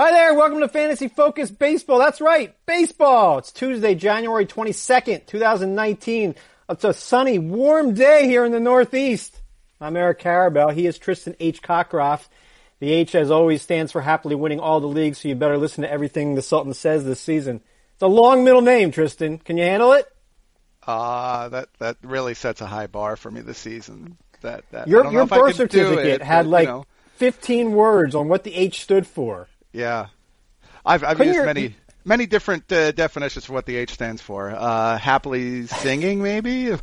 Hi there, welcome to Fantasy Focus Baseball. That's right, baseball. It's Tuesday, January 22nd, 2019. It's a sunny, warm day here in the Northeast. I'm Eric Karabell. He is Tristan H. Cockcroft. The H, as always, stands for happily winning all the leagues, so you better listen to everything the Sultan says this season. It's a long middle name, Tristan. Can you handle it? Ah, uh, that that really sets a high bar for me this season. That, that your your birth certificate it, had but, like you know. 15 words on what the H stood for. Yeah, I've I've Couldn't used your- many many different uh, definitions for what the H stands for. Uh, happily singing, maybe.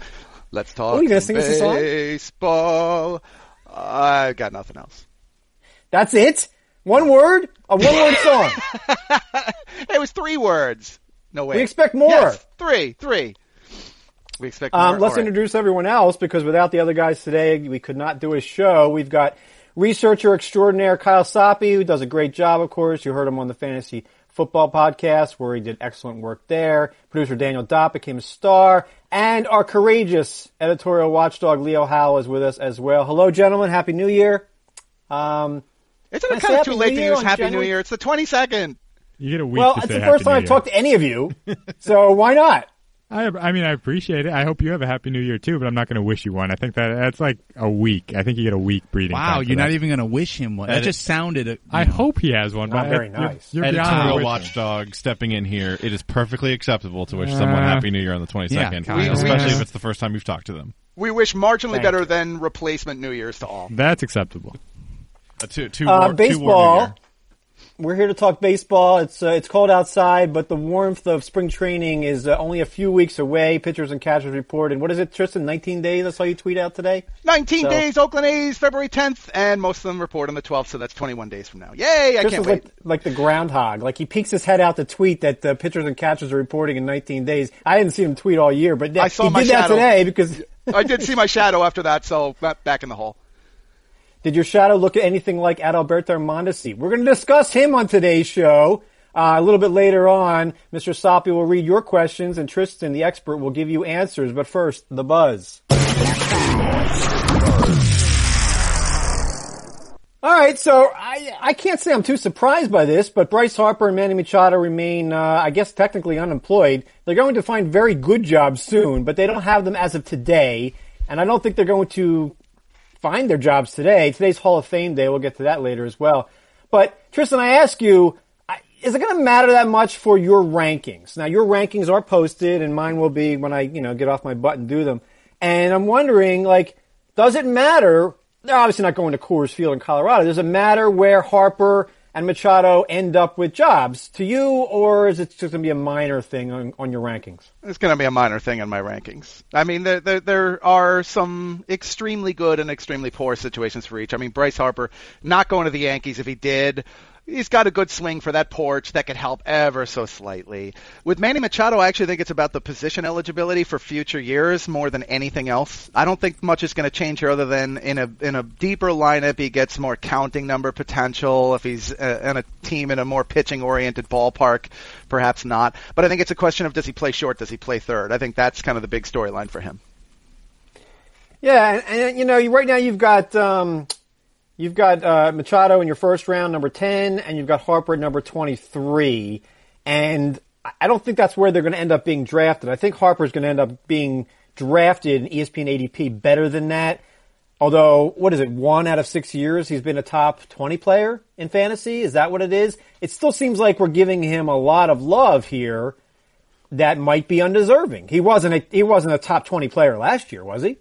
Let's talk Oh, sing us a song? baseball. I've got nothing else. That's it? One word? A one word song. It was three words. No way. We expect more. Yes, three, three. We expect more. Um, let's right. introduce everyone else because without the other guys today, we could not do a show. We've got researcher extraordinaire Kyle Soppe, who does a great job, of course. You heard him on the Fantasy Football Podcast, where he did excellent work there. Producer Daniel Dopp became a star. And our courageous editorial watchdog, Leo Howell, is with us as well. Hello, gentlemen. Happy New Year. Um, Isn't it kind of too late New to Year use on Happy New Year? It's the 22nd. You get a week well, to it's say the first Happy time New I've talked to any of you, so why not? I, I mean, I appreciate it. I hope you have a Happy New Year too, but I'm not going to wish you one. I think that that's like a week. I think you get a week breathing. Wow, you're not that. even going to wish him one. That Edit. just sounded. uh, I know. hope he has one. Not but very you're- nice. You're, beyond Editorial wishing. watchdog stepping in here. It is perfectly acceptable to wish someone Uh, Happy New Year on the 22nd, yeah, Kyle. especially Yeah. if it's the first time you've talked to them. We wish marginally Thank better you. than replacement New Year's to all. That's acceptable. Uh, two, two, Uh, war, two war baseball. Year. We're here to talk baseball. It's uh, it's cold outside, but the warmth of spring training is uh, only a few weeks away. Pitchers and catchers report, and what is it, Tristan? 19 days. I saw you tweet out today. 19 So- days, Oakland A's, February 10th, and most of them report on the 12th, so that's 21 days from now. Yay, I can't wait. like like the groundhog. Like he peeks his head out to tweet that the pitchers and catchers are reporting in 19 days. I didn't see him tweet all year, but I saw he my did that shadow. today because I did see my shadow after that, so back in the hole. Did your shadow look at anything like Adalberto Mondesi? We're going to discuss him on today's show. Uh, a little bit later on, Mr. Soppe will read your questions and Tristan, the expert, will give you answers. But first, the buzz. All right, so I, I can't say I'm too surprised by this, but Bryce Harper and Manny Machado remain, uh, I guess, technically unemployed. They're going to find very good jobs soon, but they don't have them as of today, and I don't think they're going to find their jobs today. Today's Hall of Fame day. We'll get to that later as well. But Tristan, I ask you, is it going to matter that much for your rankings? Now, your rankings are posted, and mine will be when I, you know, get off my butt and do them. And I'm wondering, like, does it matter? They're obviously not going to Coors Field in Colorado. Does it matter where Harper and Machado end up with jobs to you, or is it just going to be a minor thing on, on your rankings? It's going to be a minor thing in my rankings. I mean, there, there there are some extremely good and extremely poor situations for each. I mean, Bryce Harper not going to the Yankees. If he did, he's got a good swing for that porch that could help ever so slightly. With Manny Machado, I actually think it's about the position eligibility for future years more than anything else. I don't think much is going to change here other than in a in a deeper lineup he gets more counting number potential. If he's uh, in a team in a more pitching oriented ballpark, perhaps not. But I think it's a question of does he play short, does he play third? I think that's kind of the big storyline for him. Yeah, and, and you know, right now you've got um, you've got uh, Machado in your first round, number ten, and you've got Harper at number twenty-three. And I- don't think that's where they're going to end up being drafted. I think Harper's going to end up being drafted in ESPN ADP better than that. Although, what is it? One out of six years he's been a top twenty player in fantasy. Is that what it is? It still seems like we're giving him a lot of love here that might be undeserving. He wasn't a, he wasn't a top twenty player last year, was he?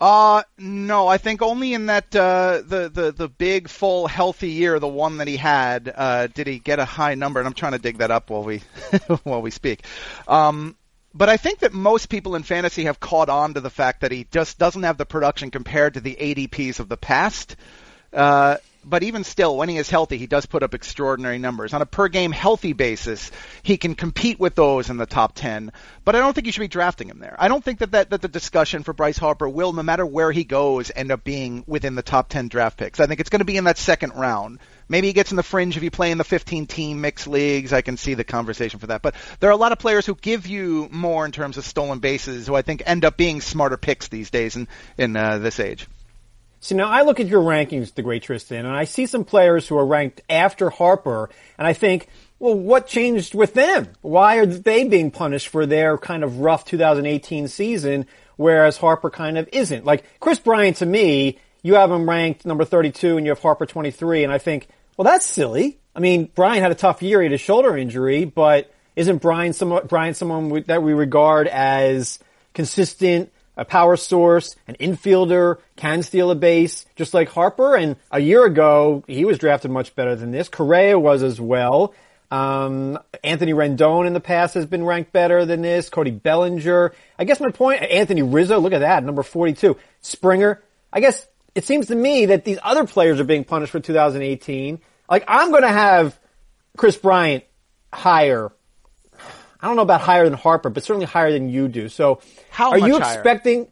Uh no, I think only in that uh, the the the big full healthy year, the one that he had, uh, did he get a high number? And I'm trying to dig that up while we while we speak. Um, but I think that most people in fantasy have caught on to the fact that he just doesn't have the production compared to the ADPs of the past. Uh, but even still, when he is healthy, he does put up extraordinary numbers. On a per game healthy basis, he can compete with those in the top 10. But I don't think you should be drafting him there. I don't think that, that, that the discussion for Bryce Harper will, no matter where he goes, end up being within the top 10 draft picks. I think it's going to be in that second round. Maybe he gets in the fringe if you play in the 15 team mixed leagues. I can see the conversation for that. But there are a lot of players who give you more in terms of stolen bases who I think end up being smarter picks these days in, in uh, this age. So now I look at your rankings, the great Tristan, and I see some players who are ranked after Harper, and I think, well, what changed with them? Why are they being punished for their kind of rough 2018 season, whereas Harper kind of isn't? Like Kris Bryant, to me, you have him ranked number 32, and you have Harper 23, and I think, well, that's silly. I mean, Bryant had a tough year; he had a shoulder injury, but isn't Bryant some Bryant someone that we regard as consistent? A power source, an infielder, can steal a base, just like Harper. And a year ago, he was drafted much better than this. Correa was as well. Um, Anthony Rendon in the past has been ranked better than this. Cody Bellinger. I guess my point, Anthony Rizzo, look at that, number 42. Springer. I guess it seems to me that these other players are being punished for 2018. Like, I'm gonna have Kris Bryant higher I don't know about higher than Harper, but certainly higher than you do. So how are you higher? expecting?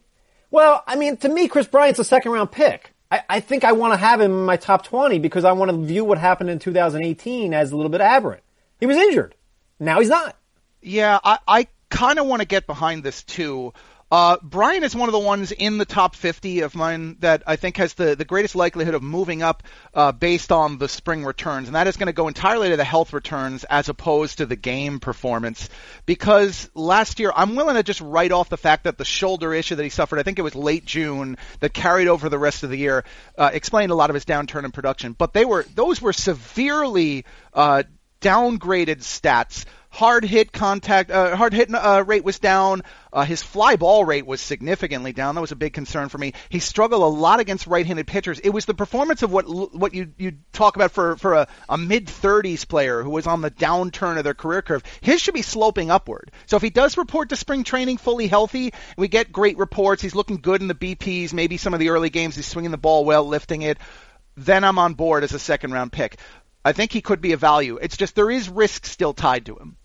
Well, I mean, to me, Kris Bryant's a second round pick. I, I think I want to have him in my top 20 because I want to view what happened in 2018 as a little bit aberrant. He was injured. Now he's not. Yeah, I, I kind of want to get behind this too. Uh, Bryant is one of the ones in the top 50 of mine that I think has the, the greatest likelihood of moving up uh, based on the spring returns, and that is going to go entirely to the health returns as opposed to the game performance. Because last year, I'm willing to just write off the fact that the shoulder issue that he suffered, I think it was late June, that carried over the rest of the year, uh, explained a lot of his downturn in production. But they were those were severely uh, downgraded stats hard hit contact, uh, hard hit uh, rate was down. Uh, his fly ball rate was significantly down. That was a big concern for me. He struggled a lot against right-handed pitchers. It was the performance of what what you you talk about for for a, a mid 30s player who was on the downturn of their career curve. His should be sloping upward. So if he does report to spring training fully healthy, we get great reports. He's looking good in the BPs. Maybe some of the early games he's swinging the ball well, lifting it. Then I'm on board as a second round pick. I think he could be a value. It's just there is risk still tied to him.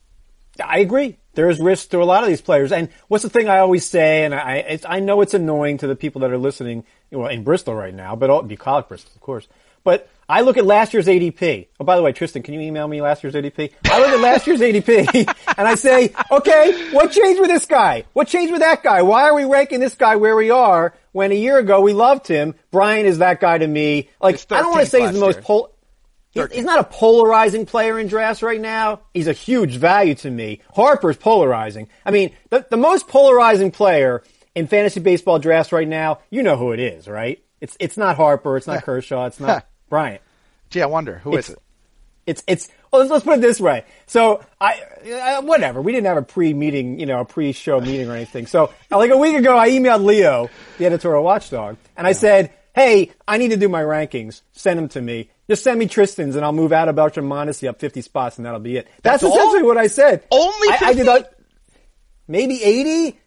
I agree. There is risk to a lot of these players. And what's the thing I always say, and I, I know it's annoying to the people that are listening, well, in Bristol right now, but all, bucolic Bristol, of course. But I look at last year's ADP. Oh, by the way, Tristan, can you email me last year's ADP? I look at last year's ADP and I say, okay, what changed with this guy? What changed with that guy? Why are we ranking this guy where we are when a year ago we loved him? Brian is that guy to me. Like, I don't want to say he's the most pol- He's not a polarizing player in drafts right now. He's a huge value to me. Harper's polarizing. I mean, the, the most polarizing player in fantasy baseball drafts right now, you know who it is, right? It's it's not Harper, it's not Kershaw, it's not Bryant. Gee, I wonder who it's, is it. It's it's well, let's, let's put it this way. So I, I whatever. We didn't have a pre-meeting, you know, a pre-show meeting or anything. So like a week ago, I emailed Leo, the editorial watchdog, and I said, "Hey, I need to do my rankings. Send them to me." Just send me Tristan's and I'll move Adalberto Mondesi up 50 spots and that'll be it. That's, That's essentially all? what I said. Only 50? I, I did a, maybe 80?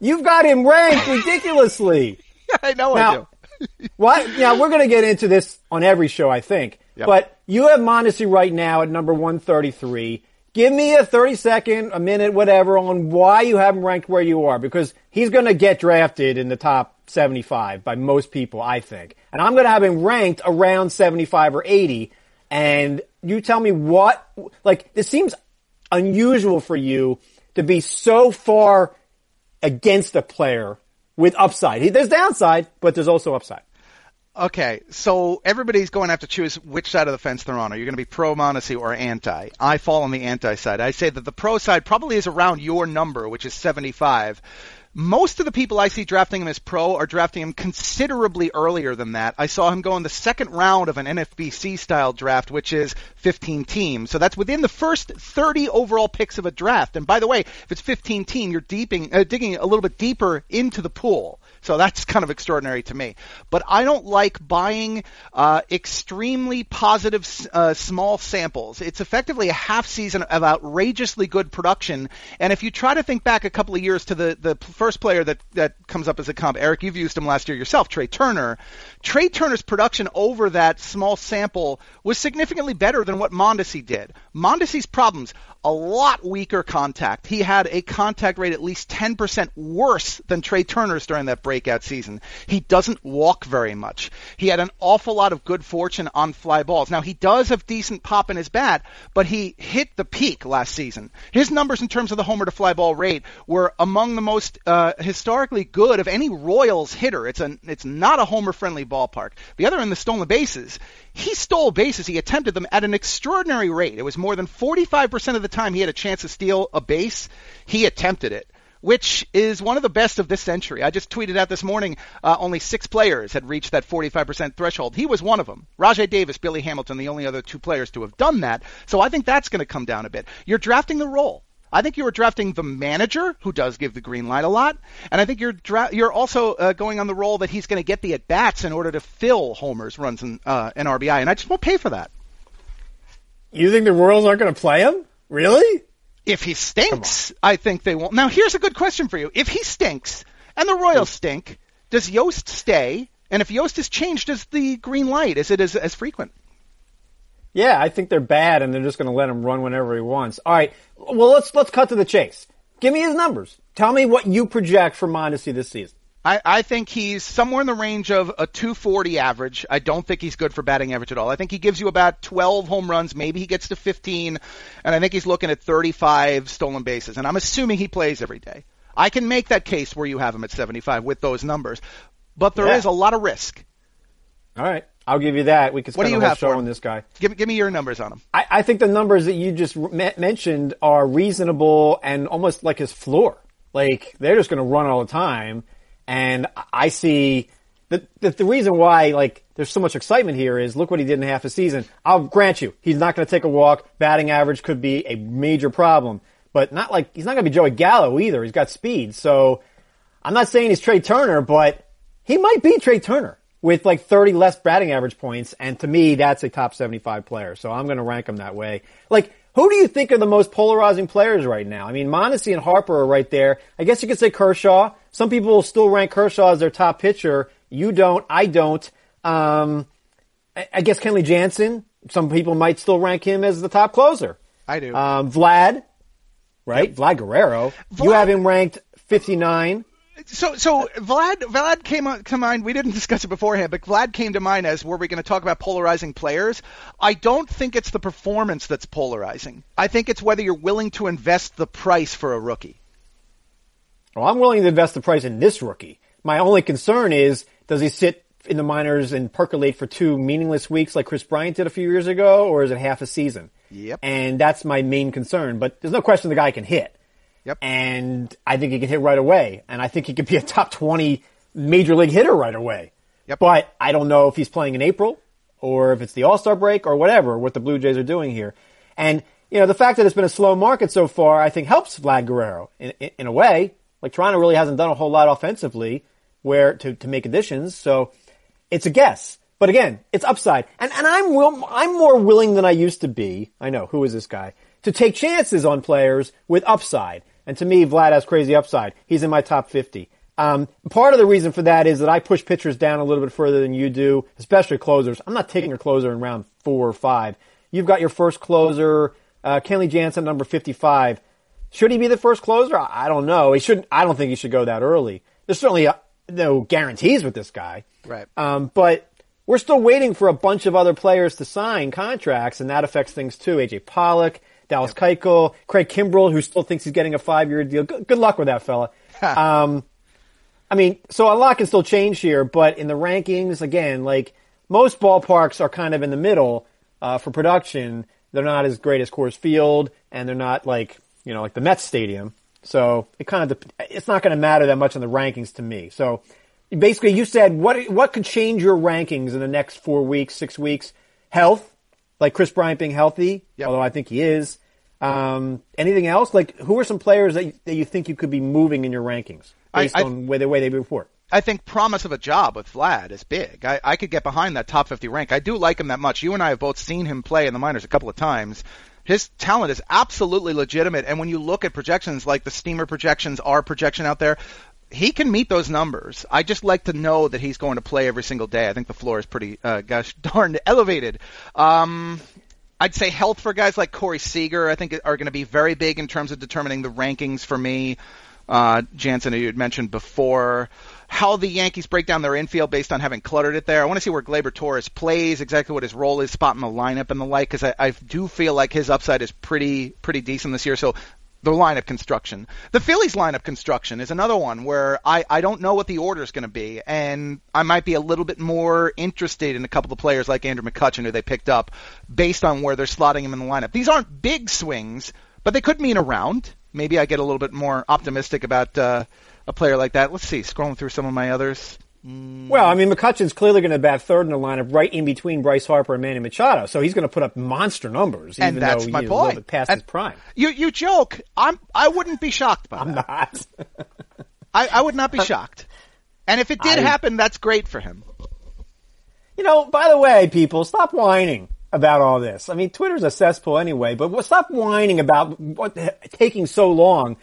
You've got him ranked ridiculously. I know now, I do. what? Now we're going to get into this on every show, I think. Yep. But you have Mondesi right now at number 133. Give me a 30 second, a minute, whatever on why you have him ranked where you are because he's going to get drafted in the top 75 by most people, I think. And I'm going to have him ranked around 75 or 80. And you tell me what, like, this seems unusual for you to be so far against a player with upside. There's downside, but there's also upside. Okay, so everybody's going to have to choose which side of the fence they're on. Are you going to be pro Mondesi or anti? I fall on the anti side. I say that the pro side probably is around your number, which is 75. Most of the people I see drafting him as pro are drafting him considerably earlier than that. I saw him go in the second round of an NFBC style draft, which is 15 teams. So that's within the first 30 overall picks of a draft. And by the way, if it's 15 team, you're deeping, uh, digging a little bit deeper into the pool. So that's kind of extraordinary to me. But I don't like buying uh, extremely positive uh, small samples. It's effectively a half season of outrageously good production. And if you try to think back a couple of years to the, the first player that, that comes up as a comp, Eric, you've used him last year yourself, Trea Turner. Trea Turner's production over that small sample was significantly better than what Mondesi did. Mondesi's problems, a lot weaker contact. He had a contact rate at least 10% worse than Trea Turner's during that breakout season. He doesn't walk very much. He had an awful lot of good fortune on fly balls. Now he does have decent pop in his bat, but he hit the peak last season. His numbers in terms of the homer to fly ball rate were among the most uh, historically good of any Royals hitter. It's a it's not a homer friendly ballpark. The other end, the stolen bases. He stole bases. He attempted them at an extraordinary rate. It was more than 45% of the time he had a chance to steal a base, he attempted it which is one of the best of this century. I just tweeted out this morning uh, only six players had reached that 45% threshold. He was one of them. Rajai Davis, Billy Hamilton, the only other two players to have done that. So I think that's going to come down a bit. You're drafting the role. I think you were drafting the manager, who does give the green light a lot, and I think you're dra- you're also uh, going on the role that he's going to get the at bats in order to fill homers, runs, and, uh, and RBI, and I just won't pay for that. You think the Royals aren't going to play him? Really? If he stinks, I think they won't. Now, here's a good question for you. If he stinks and the Royals stink, does Yost stay? And if Yost is changed, does the green light, is it as, as frequent? Yeah, I think they're bad and they're just going to let him run whenever he wants. All right. Well, let's, let's cut to the chase. Give me his numbers. Tell me what you project for Mondesi this season. I, I think he's somewhere in the range of a 240 average. I don't think he's good for batting average at all. I think he gives you about 12 home runs. Maybe he gets to 15, and I think he's looking at 35 stolen bases. And I'm assuming he plays every day. I can make that case where you have him at 75 with those numbers, but there Yeah. is a lot of risk. All right. I'll give you that. We could What spend do you a whole have show on this guy. Give, give me your numbers on him. I, I think the numbers that you just me- mentioned are reasonable and almost like his floor. Like they're just going to run all the time, and I see the, the the reason why like there's so much excitement here is look what he did in half a season. I'll grant you he's not going to take a walk. Batting average could be a major problem, but not like he's not going to be Joey Gallo either. He's got speed, so I'm not saying he's Trea Turner, but he might be Trea Turner with like 30 less batting average points. And to me, that's a top 75 player. So I'm going to rank him that way. Like, who do you think are the most polarizing players right now? I mean, Mondesi and Harper are right there. I guess you could say Kershaw. Some people still rank Kershaw as their top pitcher. You don't. I don't. Um, I, I guess Kenley Jansen. Some people might still rank him as the top closer. I do. Um, Vlad, right? Vlad Guerrero. You have him ranked 59. So, so Vlad, Vlad came to mind. We didn't discuss it beforehand, but Vlad came to mind as were we going to talk about polarizing players? I don't think it's the performance that's polarizing. I think it's whether you're willing to invest the price for a rookie. Well, I'm willing to invest the price in this rookie. My only concern is, does he sit in the minors and percolate for two meaningless weeks like Kris Bryant did a few years ago, or is it half a season? Yep. And that's my main concern. But there's no question the guy can hit. Yep. And I think he can hit right away. And I think he could be a top 20 major league hitter right away. Yep. But I don't know if he's playing in April or if it's the All-Star break or whatever, what the Blue Jays are doing here. And, you know, the fact that it's been a slow market so far, I think helps Vlad Guerrero in, in, in a way. Like Toronto really hasn't done a whole lot offensively where to, to make additions. So it's a guess. But again, it's upside. And, and I'm will, I'm more willing than I used to be. I know, who is this guy? To take chances on players with upside. And to me, Vlad has crazy upside. He's in my top 50. Um, part of the reason for that is that I push pitchers down a little bit further than you do, especially closers. I'm not taking a closer in round four or five. You've got your first closer, uh, Kenley Jansen, number 55. Should he be the first closer? I I don't know. He shouldn't. I don't think he should go that early. There's certainly uh, no guarantees with this guy. Right. Um, but we're still waiting for a bunch of other players to sign contracts, and that affects things too. AJ Pollock, Dallas Keuchel, Craig Kimbrel, who still thinks he's getting a five-year deal. Good, good luck with that fella. um, I mean, so a lot can still change here, but in the rankings, again, like most ballparks are kind of in the middle uh, for production. They're not as great as Coors Field, and they're not like you know like the Mets Stadium. So it kind of, it's not going to matter that much in the rankings to me. So basically, you said what what could change your rankings in the next four weeks, six weeks? Health, like Kris Bryant being healthy, Yep. although I think he is. Um, anything else? Like, who are some players that you, that you think you could be moving in your rankings I- based I- on way the way they report? I think promise of a job with Vlad is big. I, I could get behind that top 50 rank. I do like him that much. You and I have both seen him play in the minors a couple of times. His talent is absolutely legitimate. And when you look at projections like the Steamer projections, our projection out there, he can meet those numbers. I just like to know that he's going to play every single day. I think the floor is pretty, uh, gosh darn elevated. Um, I'd say health for guys like Corey Seager, I think, are going to be very big in terms of determining the rankings for me. Uh, Jansen, you had mentioned before. How the Yankees break down their infield based on having cluttered it there. I want to see where Gleyber Torres plays, exactly what his role is, spot in the lineup and the like, because I, I do feel like his upside is pretty pretty decent this year. So the lineup construction. The Phillies lineup construction is another one where I, I don't know what the order is going to be, and I might be a little bit more interested in a couple of players like Andrew McCutchen who they picked up based on where they're slotting him in the lineup. These aren't big swings, but they could mean a round. Maybe I get a little bit more optimistic about uh, a player like that. Let's see, scrolling through some of my others. Mm. Well, I mean, McCutchen's clearly going to bat third in the lineup, right in between Bryce Harper and Manny Machado. So he's going to put up monster numbers, And even that's though my he's a little point. bit past And- his prime. You you joke. I'm I wouldn't be shocked by I'm that. not. I, I would not be uh, shocked. And if it did I- happen, that's great for him. You know, by the way, people, stop whining about all this. I mean, Twitter's a cesspool anyway, but stop whining about what taking so long.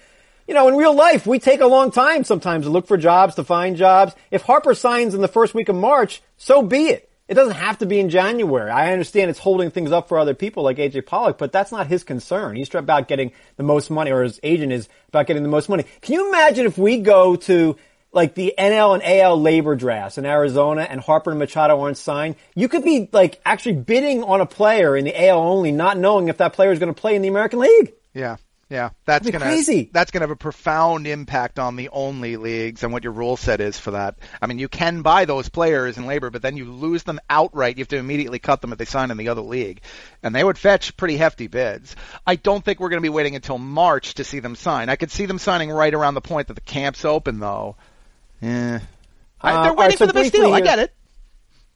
You know, in real life, we take a long time sometimes to look for jobs, to find jobs. If Harper signs in the first week of March, so be it. It doesn't have to be in January. I understand it's holding things up for other people like AJ Pollock, but that's not his concern. He's about getting the most money, or his agent is about getting the most money. Can you imagine if we go to like the NL and AL LABR drafts in Arizona and Harper and Machado aren't signed, you could be like actually bidding on a player in the AL only, not knowing if that player is going to play in the American League. Yeah. Yeah, that's gonna crazy. that's gonna have a profound impact on the only leagues and what your rule set is for that. I mean, you can buy those players in LABR, but then you lose them outright. You have to immediately cut them if they sign in the other league, and they would fetch pretty hefty bids. I don't think we're going to be waiting until March to see them sign. I could see them signing right around the point that the camp's open, though. Yeah, Uh, they're waiting right, so for the best deal. I get it.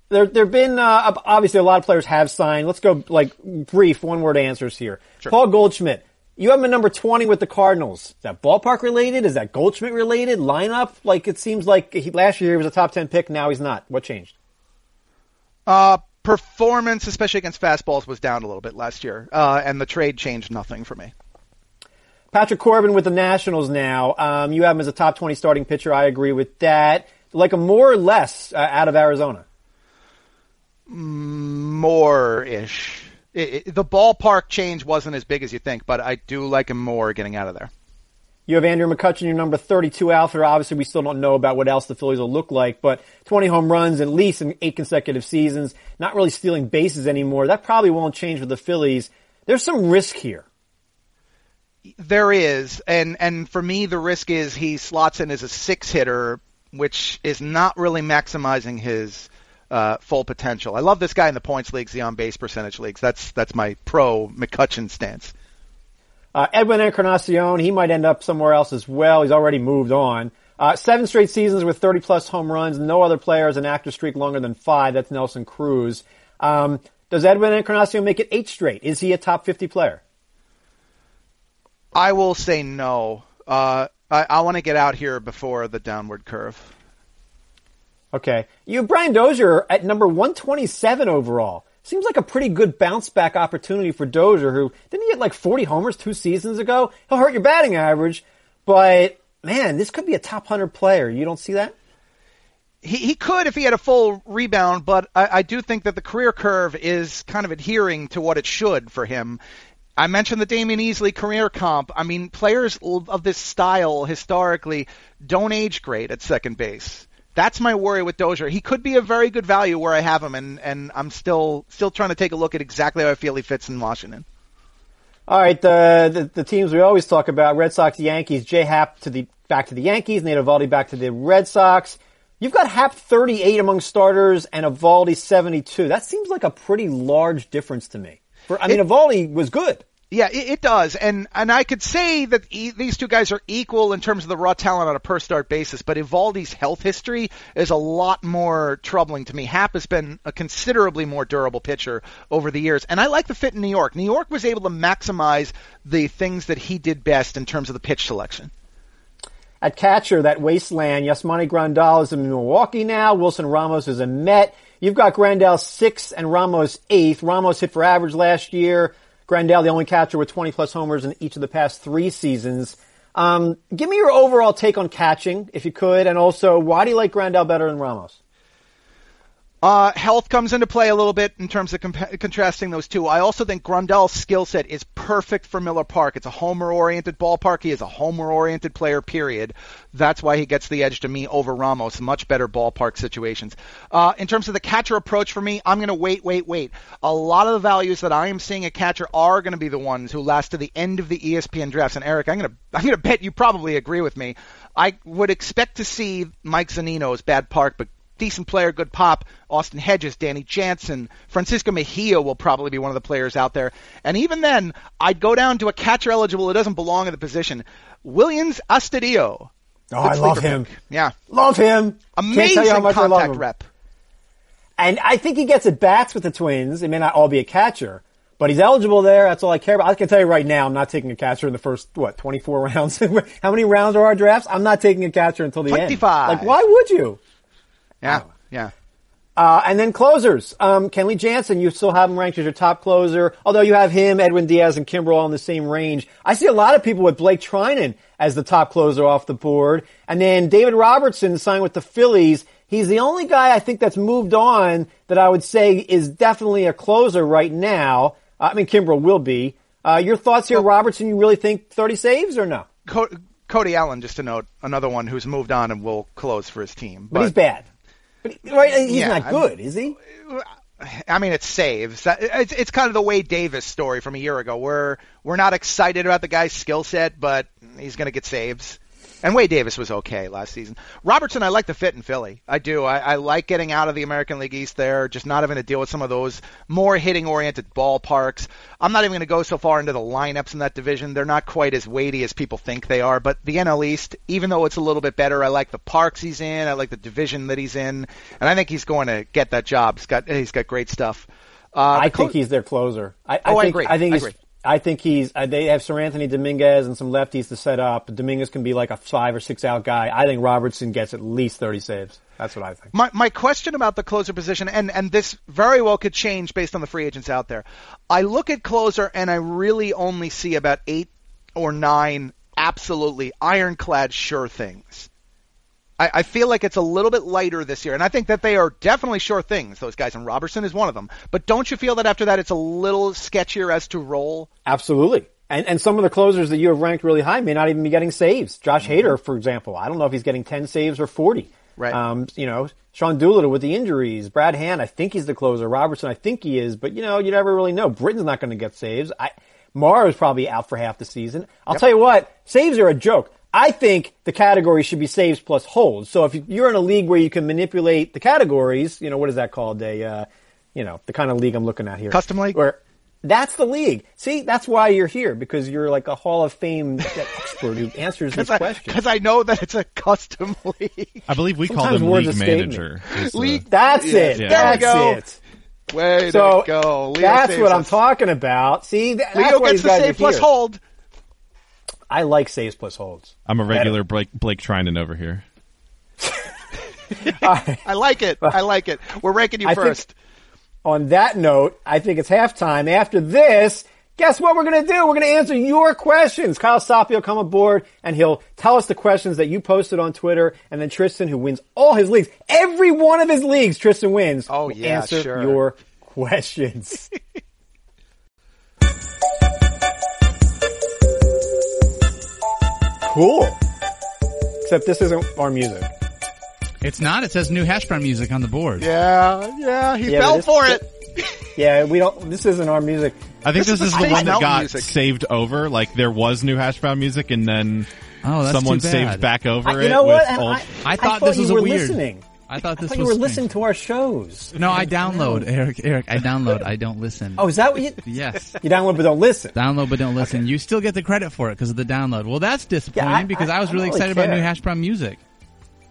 There, there've been uh, obviously a lot of players have signed. Let's go like brief one word answers here. Paul Goldschmidt, you have him at number twenty with the Cardinals. Is that ballpark related? Is that Goldschmidt related? Lineup? Like it seems like he, last year he was a top ten pick. Now he's not. What changed? Uh, performance, especially against fastballs, was down a little bit last year, uh, and the trade changed nothing for me. Patrick Corbin with the Nationals now. Um, you have him as a top twenty starting pitcher. I agree with that. Like a more or less uh, out of Arizona. more ish. It, it, the ballpark change wasn't as big as you think, but I do like him more getting out of there. You have Andrew McCutchen, your number 32 outfielder. Obviously, we still don't know about what else the Phillies will look like, but 20 home runs at least in eight consecutive seasons. Not really stealing bases anymore. That probably won't change with the Phillies. There's some risk here. There is, and and for me, the risk is he slots in as a six hitter, which is not really maximizing his uh, full potential. I love this guy in the points leagues, the on base percentage leagues. That's that's my pro McCutchen stance. Uh, Edwin Encarnacion, he might end up somewhere else as well. He's already moved on. Uh, seven straight seasons with 30 plus home runs. No other player has an active streak longer than five. That's Nelson Cruz. Um, does Edwin Encarnacion make it eight straight? Is he a top 50 player? I will say no. Uh, I, I want to get out here before the downward curve. Okay. You have Brian Dozier at number 127 overall. Seems like a pretty good bounce back opportunity for Dozier, who didn't he get like 40 homers two seasons ago? He'll hurt your batting average, but man, this could be a top 100 player. You don't see that? he, he could if he had a full rebound, but I, I do think that the career curve is kind of adhering to what it should for him. I mentioned the Damion Easley career comp. I mean, players of this style historically don't age great at second base. That's my worry with Dozier. He could be a very good value where I have him, and, and I'm still still trying to take a look at exactly how I feel he fits in Washington. All right, the, the the teams we always talk about: Red Sox, Yankees. J Happ to the back to the Yankees. Nate Eovaldi back to the Red Sox. You've got Happ 38 among starters and Eovaldi 72. That seems like a pretty large difference to me. For I mean, It- Eovaldi was good. Yeah, it, it does, and and I could say that e- these two guys are equal in terms of the raw talent on a per start basis, but Eovaldi's health history is a lot more troubling to me. Happ has been a considerably more durable pitcher over the years, and I like the fit in New York. New York was able to maximize the things that he did best in terms of the pitch selection. At catcher, that wasteland, Yasmani Grandal is in Milwaukee now. Wilson Ramos is a Met. You've got Grandal sixth and Ramos eighth. Ramos hit for average last year. Grandal, the only catcher with 20 plus homers in each of the past three seasons. Um, give me your overall take on catching, if you could, and also why do you like Grandal better than Ramos? Uh, health comes into play a little bit in terms of compa- contrasting those two. I also think Grandal's skill set is perfect for Miller Park. It's a homer-oriented ballpark. He is a homer-oriented player. Period. That's why he gets the edge to me over Ramos. Much better ballpark situations. Uh, in terms of the catcher approach for me, I'm going to wait, wait, wait. A lot of the values that I am seeing a catcher are going to be the ones who last to the end of the ESPN drafts. And Eric, I'm going to I'm going to bet you probably agree with me. I would expect to see Mike Zunino's bad park, but decent player, good pop. Austin Hedges, Danny Jansen, Francisco Mejia will probably be one of the players out there. And even then, I'd go down to a catcher eligible who doesn't belong in the position. Willians Astudillo. Oh, I love him. pick. Yeah. Love him. Amazing tell you how much I love contact rep. And I think he gets at bats with the Twins. It may not all be a catcher, but he's eligible there. That's all I care about. I can tell you right now, I'm not taking a catcher in the first, what, 24 rounds? How many rounds are our drafts? I'm not taking a catcher until the end. 25. Like, why would you? Yeah. Yeah. Uh, and then closers. Um, Kenley Jansen, you still have him ranked as your top closer, although you have him, Edwin Diaz, and Kimbrel all in the same range. I see a lot of people with Blake Treinen as the top closer off the board. And then David Robertson signed with the Phillies. He's the only guy I think that's moved on that I would say is definitely a closer right now. Uh, I mean, Kimbrel will be. Uh, your thoughts here, Robertson? You really think 30 saves or no? Co- Cody Allen, just to note, another one who's moved on and will close for his team. But, he's bad. But right, he's Yeah, not good, is he? I mean, it's saves. Uh, it's, it's kind of the Wade Davis story from a year ago. We're we're not excited about the guy's skill set, but he's going to get saves. And Wade Davis was okay last season. Robertson, I like the fit in Philly. I do. I, I like getting out of the American League East there, just not having to deal with some of those more hitting-oriented ballparks. I'm not even going to go so far into the lineups in that division. They're not quite as weighty as people think they are. But the NL East, even though it's a little bit better, I like the parks he's in. I like the division that he's in, and I think he's going to get that job. He's got he's got great stuff. Uh, I co- think he's their closer. I, Oh, I think, agree. I think I he's. agree. I think he's. Uh, they have Seranthony Dominguez and some lefties to set up. Dominguez can be like a five or six out guy. I think Robertson gets at least thirty saves. That's what I think. My my question about the closer position, and and this very well could change based on the free agents out there. I look at closer, and I really only see about eight or nine absolutely ironclad sure things. I, I feel like it's a little bit lighter this year, and I think that they are definitely sure things. Those guys, and Robertson is one of them. But don't you feel that after that, it's a little sketchier as to role? Absolutely. And and some of the closers that you have ranked really high may not even be getting saves. Josh Hader, for example, I don't know if he's getting ten saves or forty. Right. Um, you know, Sean Doolittle with the injuries. Brad Hand, I think he's the closer. Robertson, I think he is, but you know, you never really know. Britton's not going to get saves. I, is probably out for half the season. I'll tell you what, saves are a joke. I think the category should be saves plus holds. So if you're in a league where you can manipulate the categories, you know, what is that called? A, uh, you know, the kind of league I'm looking at here. Custom league? Where that's the league. See, that's why you're here because you're like a Hall of Fame expert who answers these questions. Because I know that it's a custom league. I believe we call them league escape manager. is the- That's Yeah. it. Yeah. That's we go. it. Way So to go. Leo that's saves what I'm talking about. See, that, that's Leo why gets these the save plus here. hold. I like saves plus holds. I'm a regular Blake Blake Treinen over here. I like it. I like it. We're ranking you I first. On that note, I think it's halftime. After this, guess what we're going to do? We're going to answer your questions. Kyle Soppe will come aboard and he'll tell us the questions that you posted on Twitter. And then Tristan, who wins all his leagues, every one of his leagues, Tristan wins. Oh, will yeah, answer sure. your questions. cool. Except this isn't our music. It's not. It says new hash brown music on the board. Yeah, yeah, he Yeah, fell this- for it. Yeah, we don't. This isn't our music. I think This this, is is the the one that Mountain got music. saved over. Like there was new hash brown music, and then Oh, that's someone too bad. saved back over I- it you know with what? I, old. I, I thought this you was a were weird- listening. I thought I this thought was you were strange. listening to our shows. No, I download, Eric. Eric, I download. I don't listen. Oh, is that what you? yes. You download but don't listen. Download but don't listen. You still get the credit for it because of the download. Well, that's disappointing I- because I- I, was I really really excited about new hash brown music.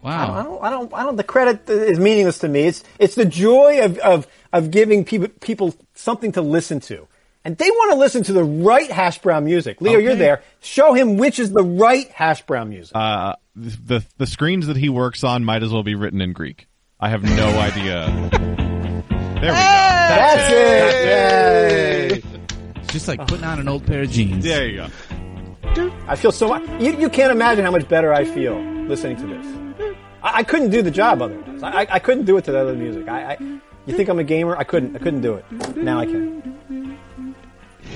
Wow. I don't, I don't, I don't, the credit is meaningless to me. It's, it's the joy of, of, of giving people, people something to listen to. And they want to listen to the right hash brown music. Leo, you're there. Show him which is the right hash brown music. Uh, the the screens that he works on might as well be written in Greek. I have no idea. There we go. That's it. Yay. It's just like putting on an old pair of jeans. There you go. I feel so much. You, you can't imagine how much better I feel listening to this. I, I couldn't do the job otherwise. I, I, I couldn't do it to the other music. I, I, you think I'm a gamer? I couldn't. I couldn't do it. Now I can.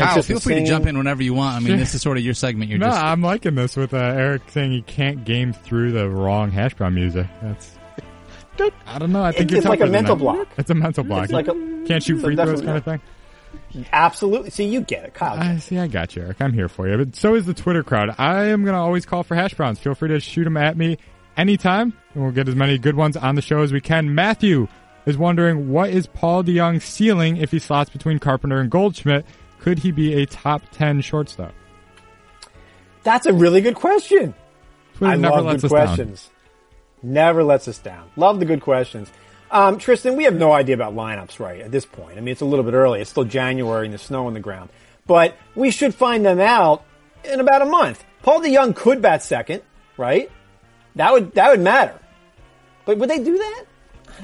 Kyle, feel a free to jump in whenever you want. I mean, this is sort of your segment. You're No, just I'm liking this with uh, Eric saying he can't game through the wrong hash brown music. That's. I don't know. I think It's- you're it's like a tougher than mental that. block. It's a mental block. It's like a- can't shoot free throws kind of thing. Absolutely. See, you get it, Kyle. I see. I got you, Eric. I'm here for you. But so is the Twitter crowd. I am going to always call for hash browns. Feel free to shoot them at me anytime, and we'll get as many good ones on the show as we can. Matthew is wondering what is Paul DeJong's ceiling if he slots between Carpenter and Goldschmidt? Could he be a top ten shortstop? That's a really good question. Twitter I never love lets good us down. questions. Never lets us down. Love the good questions. Um, Tristan, we have no idea about lineups right at this point. I mean, it's a little bit early. It's still January and there's snow on the ground. But we should find them out in about a month. Paul DeJong could bat second, right? That would that would matter. But would they do that?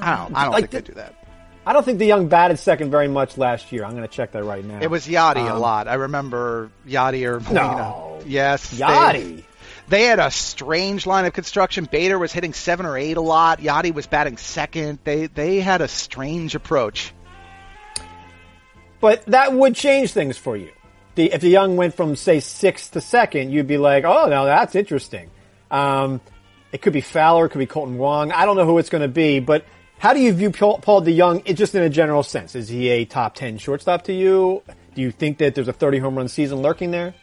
I don't. I don't Like think the- they do that. I don't think DeJong batted second very much last year. I'm going to check that right now. It was Yachty a Um, lot. I remember Yachty or Molina. No. Yes, they- Yachty. They, had a strange line of construction. Bader was hitting seven or eight a lot. Yachty was batting second. They they had a strange approach. But that would change things for you. The, if the young went from say sixth to second, you'd be like, oh, now that's interesting. Um, it could be Fowler, it could be Kolten Wong. I don't know who it's going to be, but how do you view Paul, Paul DeJong just in a general sense? Is he a top 10 shortstop to you? Do you think that there's a 30 home run season lurking there?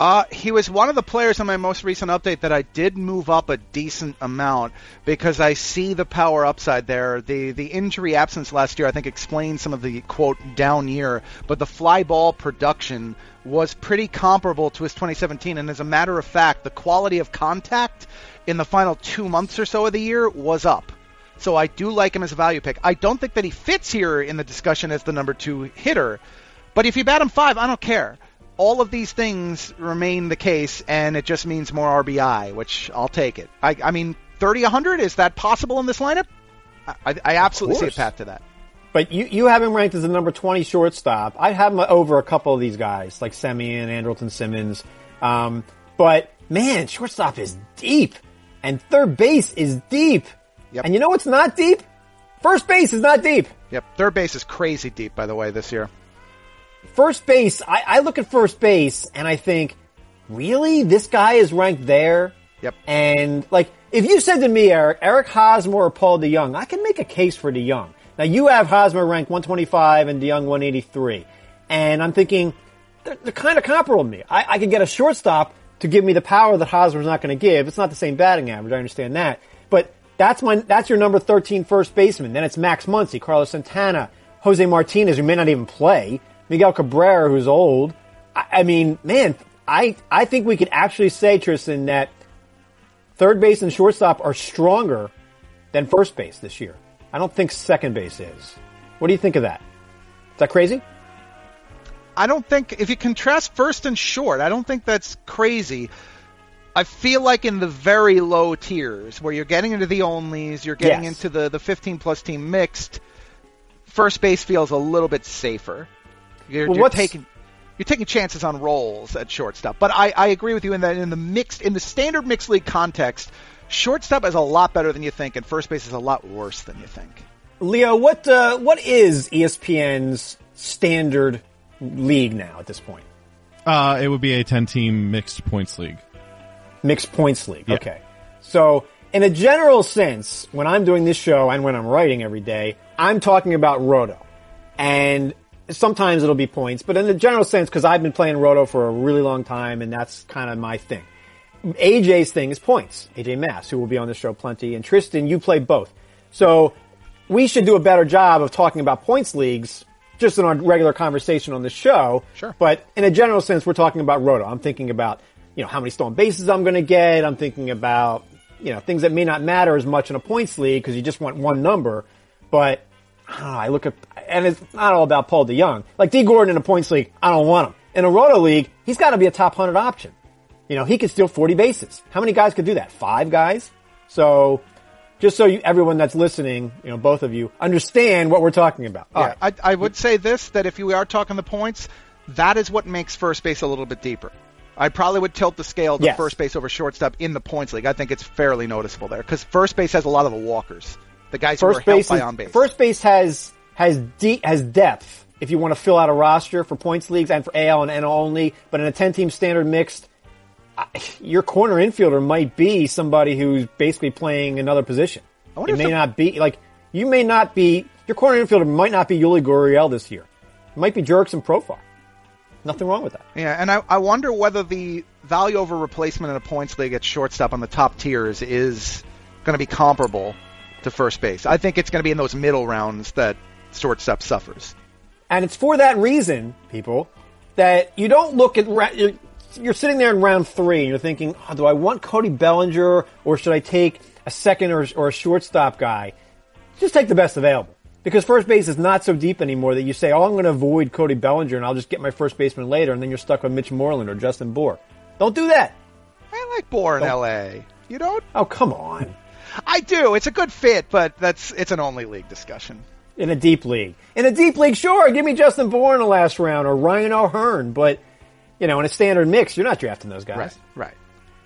Uh, he was one of the players on my most recent update that I did move up a decent amount because I see the power upside there. The the injury absence last year I think explains some of the quote down year, but the fly ball production was pretty comparable to his 2017 and as a matter of fact, the quality of contact in the final 2 months or so of the year was up. So I do like him as a value pick. I don't think that he fits here in the discussion as the number 2 hitter, but if you bat him 5, I don't care all of these things remain the case, and it just means more RBI, which I'll take it. I, I mean, 30 100, is that possible in this lineup? I, I absolutely see a path to that. But you, you have him ranked as the number 20 shortstop. I have him over a couple of these guys, like Semien, Andrelton Simmons. Um, but man, shortstop is deep. And third base is deep. Yep. And you know what's not deep? First base is not deep. Yep, third base is crazy deep, by the way, this year. First base, I, I look at first base and I think, really? This guy is ranked there? Yep. And like, if you said to me, Eric, Eric Hosmer or Paul DeJong, I can make a case for DeJong. Now you have Hosmer ranked 125 and DeJong 183. And I'm thinking, they're, they're kind of comparable to me. I, I could get a shortstop to give me the power that Hosmer's not going to give. It's not the same batting average. I understand that. That's my, that's your number 13 first baseman. Then it's Max Muncy, Carlos Santana, Jose Martinez, who may not even play, Miguel Cabrera, who's old. I, I mean, man, I, I think we could actually say, Tristan, that third base and shortstop are stronger than first base this year. I don't think second base is. What do you think of that? Is that crazy? I don't think, if you contrast first and short, I don't think that's crazy. I feel like in the very low tiers, where you're getting into the onlys, you're getting Yes. into the, the 15 plus team mixed, first base feels a little bit safer. You're, Well, you're taking you're taking chances on rolls at shortstop. But I, I agree with you in that in the mixed in the standard mixed league context, shortstop is a lot better than you think, and first base is a lot worse than you think. Leo, what uh, what is ESPN's standard league now at this point? Uh, it would be a 10 team mixed points league. Mixed points league. Yeah. Okay. So, in a general sense, when I'm doing this show and when I'm writing every day, I'm talking about Roto. And sometimes it'll be points, but in a general sense, because I've been playing Roto for a really long time and that's kind of my thing. AJ's thing is points. AJ Mass, who will be on the show plenty, and Tristan, you play both. So we should do a better job of talking about points leagues just in our regular conversation on the show. Sure. But in a general sense, we're talking about Roto. I'm thinking about, you know, how many stolen bases I'm going to get. I'm thinking about, you know, things that may not matter as much in a points league because you just want one number. But ah, I look at, and it's not all about Paul DeJong. Like Dee Gordon in a points league, I don't want him. In a Roto league, he's got to be a top 100 option. You know, he could steal 40 bases. How many guys could do that? Five guys? So, just so you, everyone that's listening, you know, both of you, understand what we're talking about. All Yeah, right. I, I would say this that if we are talking the points, that is what makes first base a little bit deeper. I probably would tilt the scale to Yes. first base over shortstop in the points league. I think it's fairly noticeable there because first base has a lot of the walkers, the guys who First are helped base, by on base. first base has, has deep, has depth if you want to fill out a roster for points leagues and for AL and NL only, but in a 10 team standard mixed, I- your corner infielder might be somebody who's basically playing another position. wonder It may the- not be like you may not be your corner infielder might not be Yuli Gurriel this year. It might be Jurickson Profar. Nothing wrong with that. Yeah, and I, I wonder whether the value over replacement in a points league at shortstop on the top tiers is going to be comparable to first base. I think it's going to be in those middle rounds that shortstop suffers. And it's for that reason, people, that you don't look at, ra- you're, you're sitting there in round three and you're thinking, oh, do I want Cody Bellinger or should I take a second or, or a shortstop guy? Just take the best available. Because first base is not so deep anymore that you say, oh, I'm going to avoid Cody Bellinger and I'll just get my first baseman later and then you're stuck with Mitch Moreland or Justin Bour. Don't do that. I like Bour in L.A. You don't? Oh, come on. I do. It's a good fit, but that's it's an only league discussion. In a deep league. In a deep league, sure, give me Justin Bour in the last round or Ryan O'Hearn, but, you know, in a standard mix, you're not drafting those guys. Right. Right.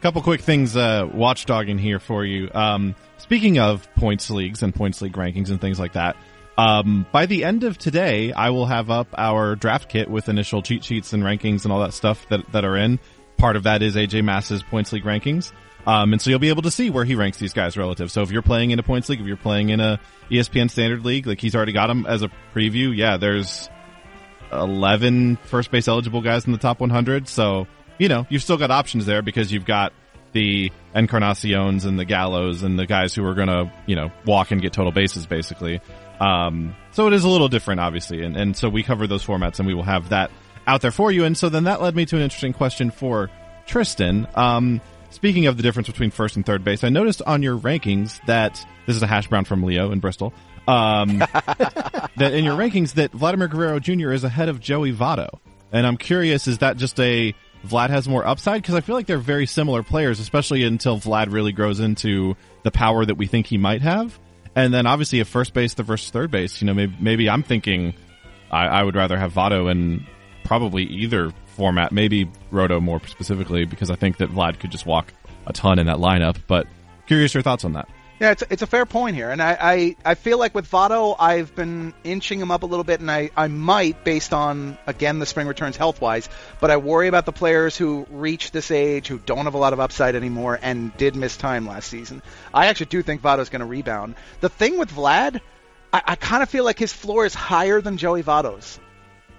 couple quick things uh, watchdogging here for you. Um, speaking of points leagues and points league rankings and things like that, um, by the end of today, I will have up our draft kit with initial cheat sheets and rankings and all that stuff that that are in. Part of that is AJ Mass's points league rankings. Um, and so you'll be able to see where he ranks these guys relative. So if you're playing in a points league, if you're playing in a ESPN standard league, like he's already got them as a preview. Yeah, there's 11 first base eligible guys in the top 100. So, you know, you've still got options there because you've got the Encarnaciones and the Gallos and the guys who are going to, you know, walk and get total bases basically. Um, so it is a little different, obviously. And, and so we cover those formats and we will have that out there for you. And so then that led me to an interesting question for Tristan. Um, speaking of the difference between first and third base, I noticed on your rankings that this is a hash brown from Leo in Bristol. Um, that in your rankings that Vladimir Guerrero Jr. is ahead of Joey Votto. And I'm curious, is that just a Vlad has more upside? Because I feel like they're very similar players, especially until Vlad really grows into the power that we think he might have. And then obviously at first base, the versus third base, you know, maybe, maybe I'm thinking I, I would rather have Votto in probably either format, maybe Roto more specifically, because I think that Vlad could just walk a ton in that lineup. But curious your thoughts on that. Yeah, it's it's a fair point here, and I, I, I feel like with Votto, I've been inching him up a little bit, and I, I might based on again the spring returns health wise, but I worry about the players who reach this age who don't have a lot of upside anymore and did miss time last season. I actually do think Votto's going to rebound. The thing with Vlad, I, I kind of feel like his floor is higher than Joey Votto's.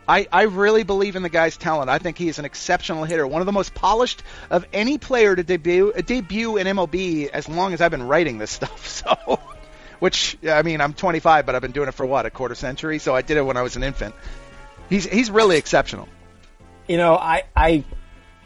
I, I really believe in the guy's talent. I think he is an exceptional hitter, one of the most polished of any player to debut debut in MLB as long as I've been writing this stuff. So, which I mean, I'm 25, but I've been doing it for what a quarter century. So I did it when I was an infant. He's he's really exceptional. You know, I, I,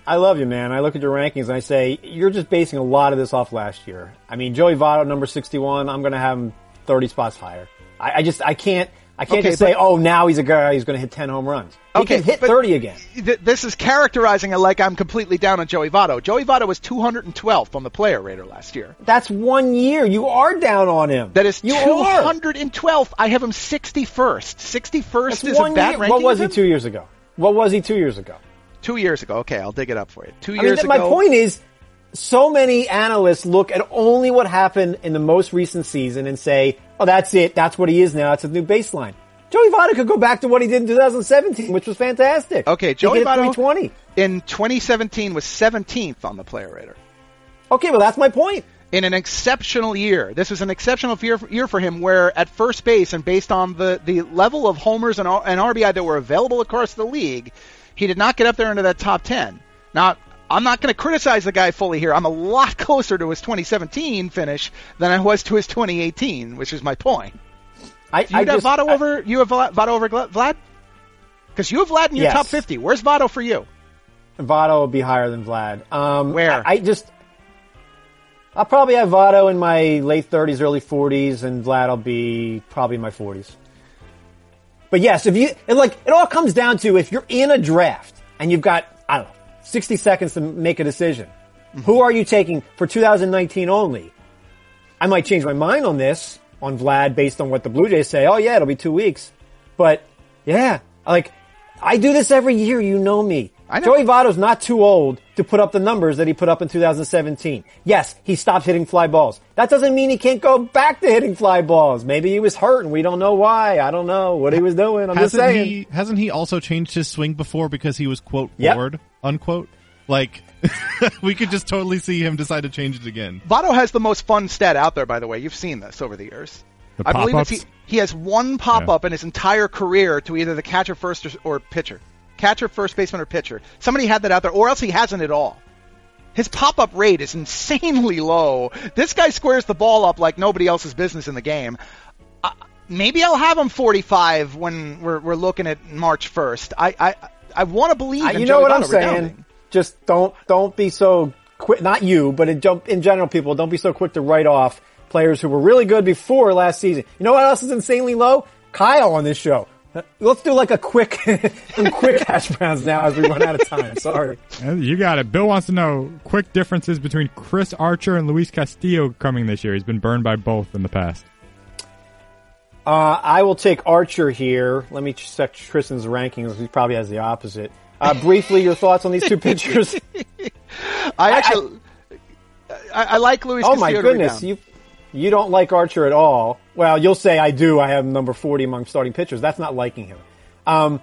I love you, man. I look at your rankings and I say, you're just basing a lot of this off last year. I mean, Joey Votto, number 61, I'm going to have him 30 spots higher. I, I just, I can't, I can't Okay, just say, but- oh, now he's a guy who's going to hit 10 home runs. He Okay, can hit 30 again. Th- This is characterizing it like I'm completely down on Joey Votto. Joey Votto was 212th on the player rater last year. That's one year. You are down on him. That is you are. 212th. I have him 61st. 61st That's is a bad year. ranking. What was he two years ago? What was he two years ago? Two years ago. Okay, I'll dig it up for you. Two I mean, years th- ago. my point is, so many analysts look at only what happened in the most recent season and say, "Oh, that's it. That's what he is now. It's a new baseline." Joey Votto could go back to what he did in 2017, which was fantastic. Okay, Joey Votto 320. in 2017 was 17th on the player rater. Okay, well, that's my point. in an exceptional year. This was an exceptional year, year for him where at first base and based on the, the level of homers and, and RBI that were available across the league, he did not get up there into that top 10. Now, I'm not going to criticize the guy fully here. I'm a lot closer to his 2017 finish than I was to his 2018, which is my point. I, You I have Votto I- over you have Votto over Vlad? Because you have Vlad in your Yes. top 50. Where's Votto for you? Votto will be higher than Vlad. Um, Where? I, I just, I'll probably have Votto in my late 30s, early 40s, and Vlad will be probably in my 40s. But yes, if you, it like, it all comes down to if you're in a draft and you've got, I don't know, 60 seconds to make a decision. Mm-hmm. Who are you taking for 2019 only? I might change my mind on this, on Vlad, based on what the Blue Jays say. Oh yeah, it'll be two weeks. But yeah, like, I do this every year. You know me. I know. Joey Votto's not too old to put up the numbers that he put up in 2017. Yes, he stopped hitting fly balls. That doesn't mean he can't go back to hitting fly balls. Maybe he was hurt and we don't know why. I don't know what he was doing. I'm just hasn't saying. he hasn't he also changed his swing before because he was quote Yep. bored unquote? Like we could just totally see him decide to change it again. Votto has the most fun stat out there, by the way. You've seen this over the years. The I believe it's he, he has one pop up in his entire career to either the catcher first or, or pitcher. Catcher, first baseman, or pitcher. Somebody had that out there, or else he hasn't at all. His pop up rate is insanely low. This guy squares the ball up like nobody else's business in the game. Uh, maybe I'll have him 45 when we're, we're looking at March 1st. I I, I want to believe in you know Joey what I'm saying? rebounding. Just don't don't be so quick. Not you, but in, in general, people don't be so quick to write off players who were really good before last season. You know what else is insanely low? Kyle on this show. Let's do like a quick, some quick hash browns now as we run out of time. Sorry. You got it. Bill wants to know quick differences between Chris Archer and Luis Castillo coming this year. He's been burned by both in the past. Uh, I will take Archer here. Let me check Tristan's rankings. He probably has the opposite. Uh, briefly, your thoughts on these two pitchers? I actually. I, I like Luis Oh my Castillo to goodness, you you don't like Archer at all. Well, you'll say I do. I have number forty among starting pitchers. That's not liking him. Um,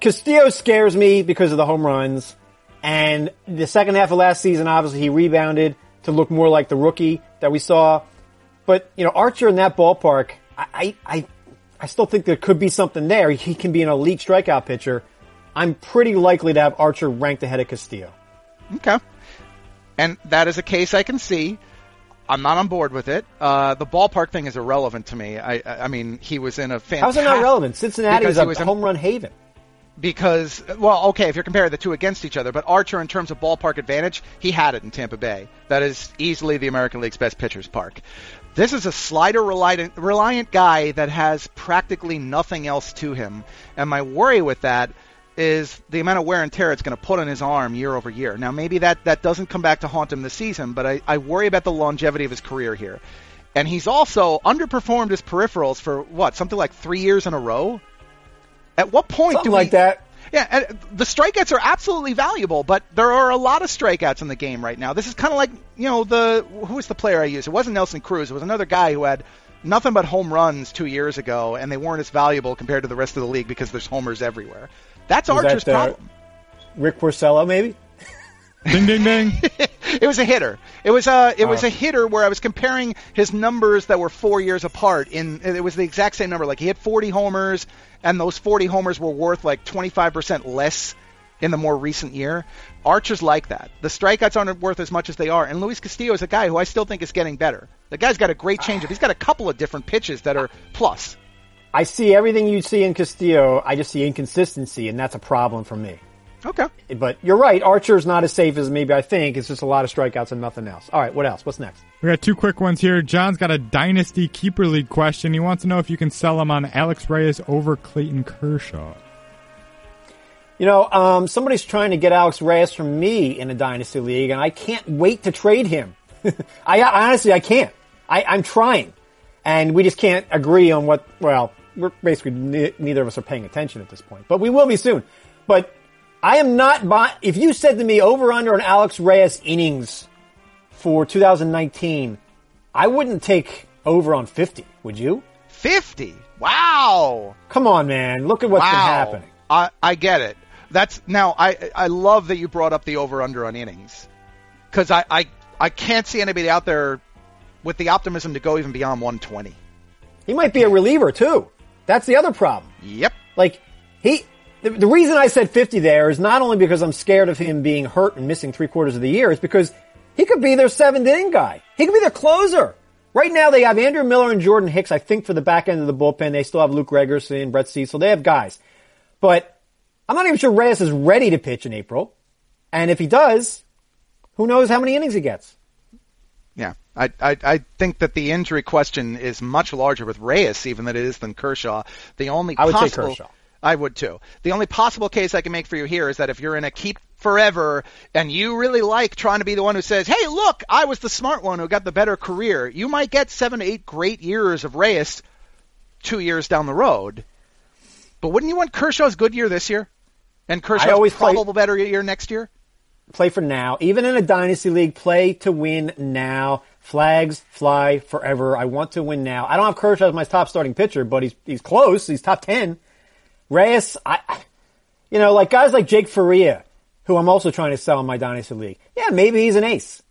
Castillo scares me because of the home runs, and the second half of last season, obviously he rebounded to look more like the rookie that we saw. But you know, Archer in that ballpark, I I I, still think there could be something there. He can be an elite strikeout pitcher. I'm pretty likely to have Archer ranked ahead of Castillo. Okay. And that is a case I can see. I'm not on board with it. Uh, the ballpark thing is irrelevant to me. I, I mean, he was in a fantastic. How's it not relevant? Cincinnati is a was in- home run haven. because well okay if you're comparing the two against each other but archer in terms of ballpark advantage he had it in tampa bay that is easily the american league's best pitchers park this is a slider reliant, reliant guy that has practically nothing else to him. And my worry with that is the amount of wear and tear it's going to put on his arm year over year. Now maybe that, that doesn't come back to haunt him this season but I, I worry about the longevity of his career here. And he's also underperformed his peripherals for what something like three years in a row? At what point Something do we, like that. Yeah, and the strikeouts are absolutely valuable, but there are a lot of strikeouts in the game right now. This is kind of like, you know, the who was the player I used? It wasn't Nelson Cruz. It was another guy who had nothing but home runs two years ago, and they weren't as valuable compared to the rest of the league because there's homers everywhere. That's Was Archer's that, uh, problem. Rick Porcello, maybe? Ding, ding, ding. It was a hitter. It was a it was Oh. a hitter where I was comparing his numbers that were four years apart. In it was the exact same number. Like he hit 40 homers, and those 40 homers were worth like 25% less in the more recent year. Archer's like that. The strikeouts aren't worth as much as they are. And Luis Castillo is a guy who I still think is getting better. The guy's got a great changeup. He's got a couple of different pitches that are plus. I see everything you see in Castillo. I just see inconsistency, and that's a problem for me. Okay. But you're right. Archer's not as safe as maybe I think. It's just a lot of strikeouts and nothing else. All right, what else? What's next? We got two quick ones here. John's got a dynasty keeper league question. He wants to know if you can sell him on Alex Reyes over Clayton Kershaw. You know, um, somebody's trying to get Alex Reyes from me in a dynasty league, and I can't wait to trade him. I, I honestly, I can't. I, I'm trying, and we just can't agree on what. Well, we're basically ne- neither of us are paying attention at this point, but we will be soon. But I am not. Buy- if you said to me over under an Alex Reyes innings for 2019, I wouldn't take over on 50. Would you? 50. Wow. Come on, man. Look at what's wow. been happening. I, I get it. That's now. I I love that you brought up the over under on innings because I, I I can't see anybody out there with the optimism to go even beyond 120. He might be a reliever too. That's the other problem. Yep. Like he, the, the reason I said 50 there is not only because I'm scared of him being hurt and missing three quarters of the year, it's because he could be their seventh inning guy. He could be their closer. Right now they have Andrew Miller and Jordan Hicks, I think for the back end of the bullpen. They still have Luke Gregerson, and Brett Cecil. They have guys. But I'm not even sure Reyes is ready to pitch in April. And if he does, who knows how many innings he gets. Yeah. I, I I think that the injury question is much larger with Reyes even than it is than Kershaw. The only I would possible Kershaw. I would too. The only possible case I can make for you here is that if you're in a keep forever and you really like trying to be the one who says, "Hey, look, I was the smart one who got the better career," you might get seven to eight great years of Reyes two years down the road. But wouldn't you want Kershaw's good year this year? And I Kershaw's always play- probable better year next year. play for now. Even in a dynasty league, play to win now. Flags fly forever. I want to win now. I don't have Kershaw as my top starting pitcher, but he's he's close. He's top ten. Reyes, I, you know, like guys like Jake Faria, who I'm also trying to sell in my dynasty league. Yeah, maybe he's an ace,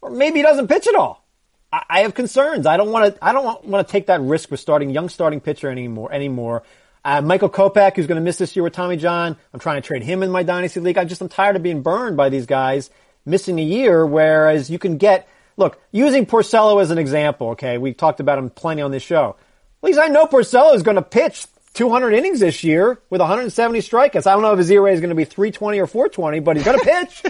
or maybe he doesn't pitch at all. I, I have concerns. I don't want to. I don't want, to take that risk with starting young starting pitcher anymore. Anymore. Uh, Michael Kopech, who's going to miss this year with Tommy John. I'm trying to trade him in my dynasty league. I just I'm tired of being burned by these guys missing a year. Whereas you can get look using Porcello as an example. Okay, we talked about him plenty on this show. At least I know Porcello is going to pitch 200 innings this year with 170 strikeouts. I don't know if his ERA is going to be 320 or 420, but he's going to pitch.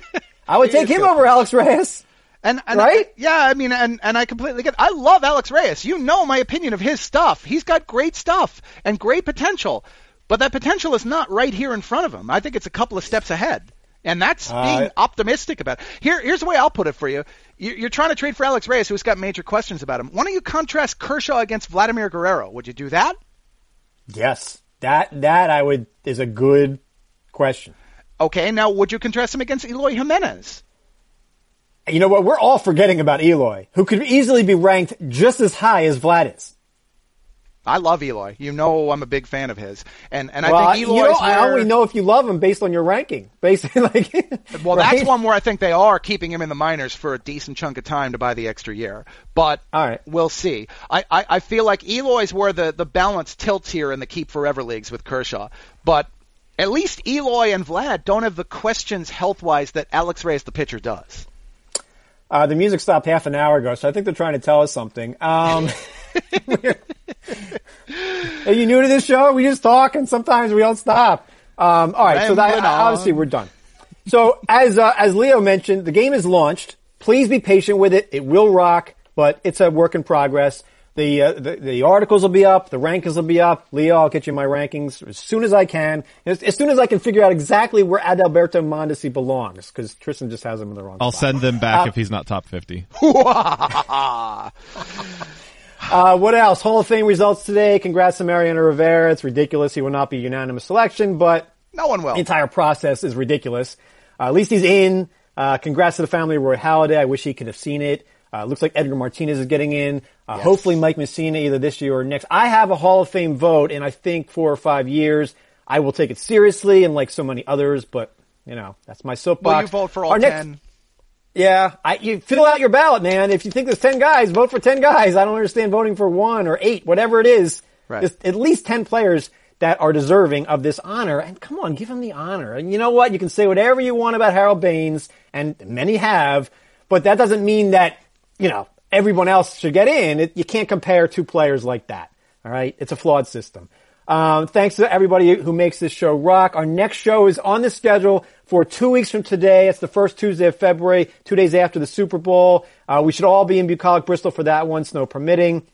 I would take him over Alex Reyes. And, and Right? yeah, I mean, and and I completely get. I love Alex Reyes. You know my opinion of his stuff. He's got great stuff and great potential, but that potential is not right here in front of him. I think it's a couple of steps ahead, and that's being Uh, optimistic about. It. Here, here's the way I'll put it for you. You- You're trying to trade for Alex Reyes, who's got major questions about him. Why don't you contrast Kershaw against Vladimir Guerrero? Would you do that? Yes, that that I would is a good question. Okay, now would you contrast him against Eloy Jimenez? You know what? We're all forgetting about Eloy, who could easily be ranked just as high as Vlad is. I love Eloy. You know I'm a big fan of his, and and well, I think you Eloy's know, I only know if you love him based on your ranking. Basically, like Well, right? that's one where I think they are keeping him in the minors for a decent chunk of time to buy the extra year. But All right. we'll see. I, I, I feel like Eloy's where the, the balance tilts here in the keep forever leagues with Kershaw. But at least Eloy and Vlad don't have the questions health wise that Alex Reyes the pitcher does. Uh, the music stopped half an hour ago, so I think they're trying to tell us something. Um, are you new to this show? We just talk, and sometimes we don't stop. Um, all right, so that, obviously we're done. So as uh, as Leo mentioned, the game is launched. Please be patient with it. It will rock, but it's a work in progress. The, uh, the the articles will be up. The rankings will be up. Leo, I'll get you my rankings as soon as I can. As, as soon as I can figure out exactly where Adalberto Mondesi belongs, because Tristan just has him in the wrong. I'll spot. send them back if he's not top 50. Uh, what else? Hall of Fame results today. Congrats to Mariano Rivera. It's ridiculous. He will not be unanimous selection, but No one will. the entire process is ridiculous. Uh, at least he's in. Uh, congrats to the family of Roy Halladay. I wish he could have seen it. Uh, looks like Edgar Martinez is getting in. Uh, Hopefully Mike Mussina either this year or next. I have a Hall of Fame vote and I think four or five years. I will take it seriously and like so many others, but you know, that's my soapbox. will you vote for all Our next- ten? Yeah, I, you fill out your ballot, man. If you think there's 10 guys, vote for 10 guys. I don't understand voting for one or eight, whatever it is. Right. Just at least 10 players that are deserving of this honor. And come on, give them the honor. And you know what? You can say whatever you want about Harold Baines, and many have, but that doesn't mean that, you know, everyone else should get in. It, you can't compare two players like that. All right. It's a flawed system. Um, thanks to everybody who makes this show rock. Our next show is on the schedule for two weeks from today. It's the first Tuesday of February, two days after the Super Bowl. Uh, we should all be in Bucolic, Bristol for that one, snow permitting.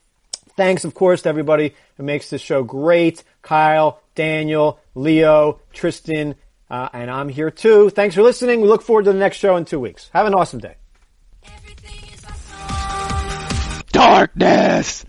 Thanks, of course, to everybody who makes this show great. Kyle, Daniel, Leo, Tristan, uh, and I'm here too. Thanks for listening. We look forward to the next show in two weeks. Have an awesome day. Darkness.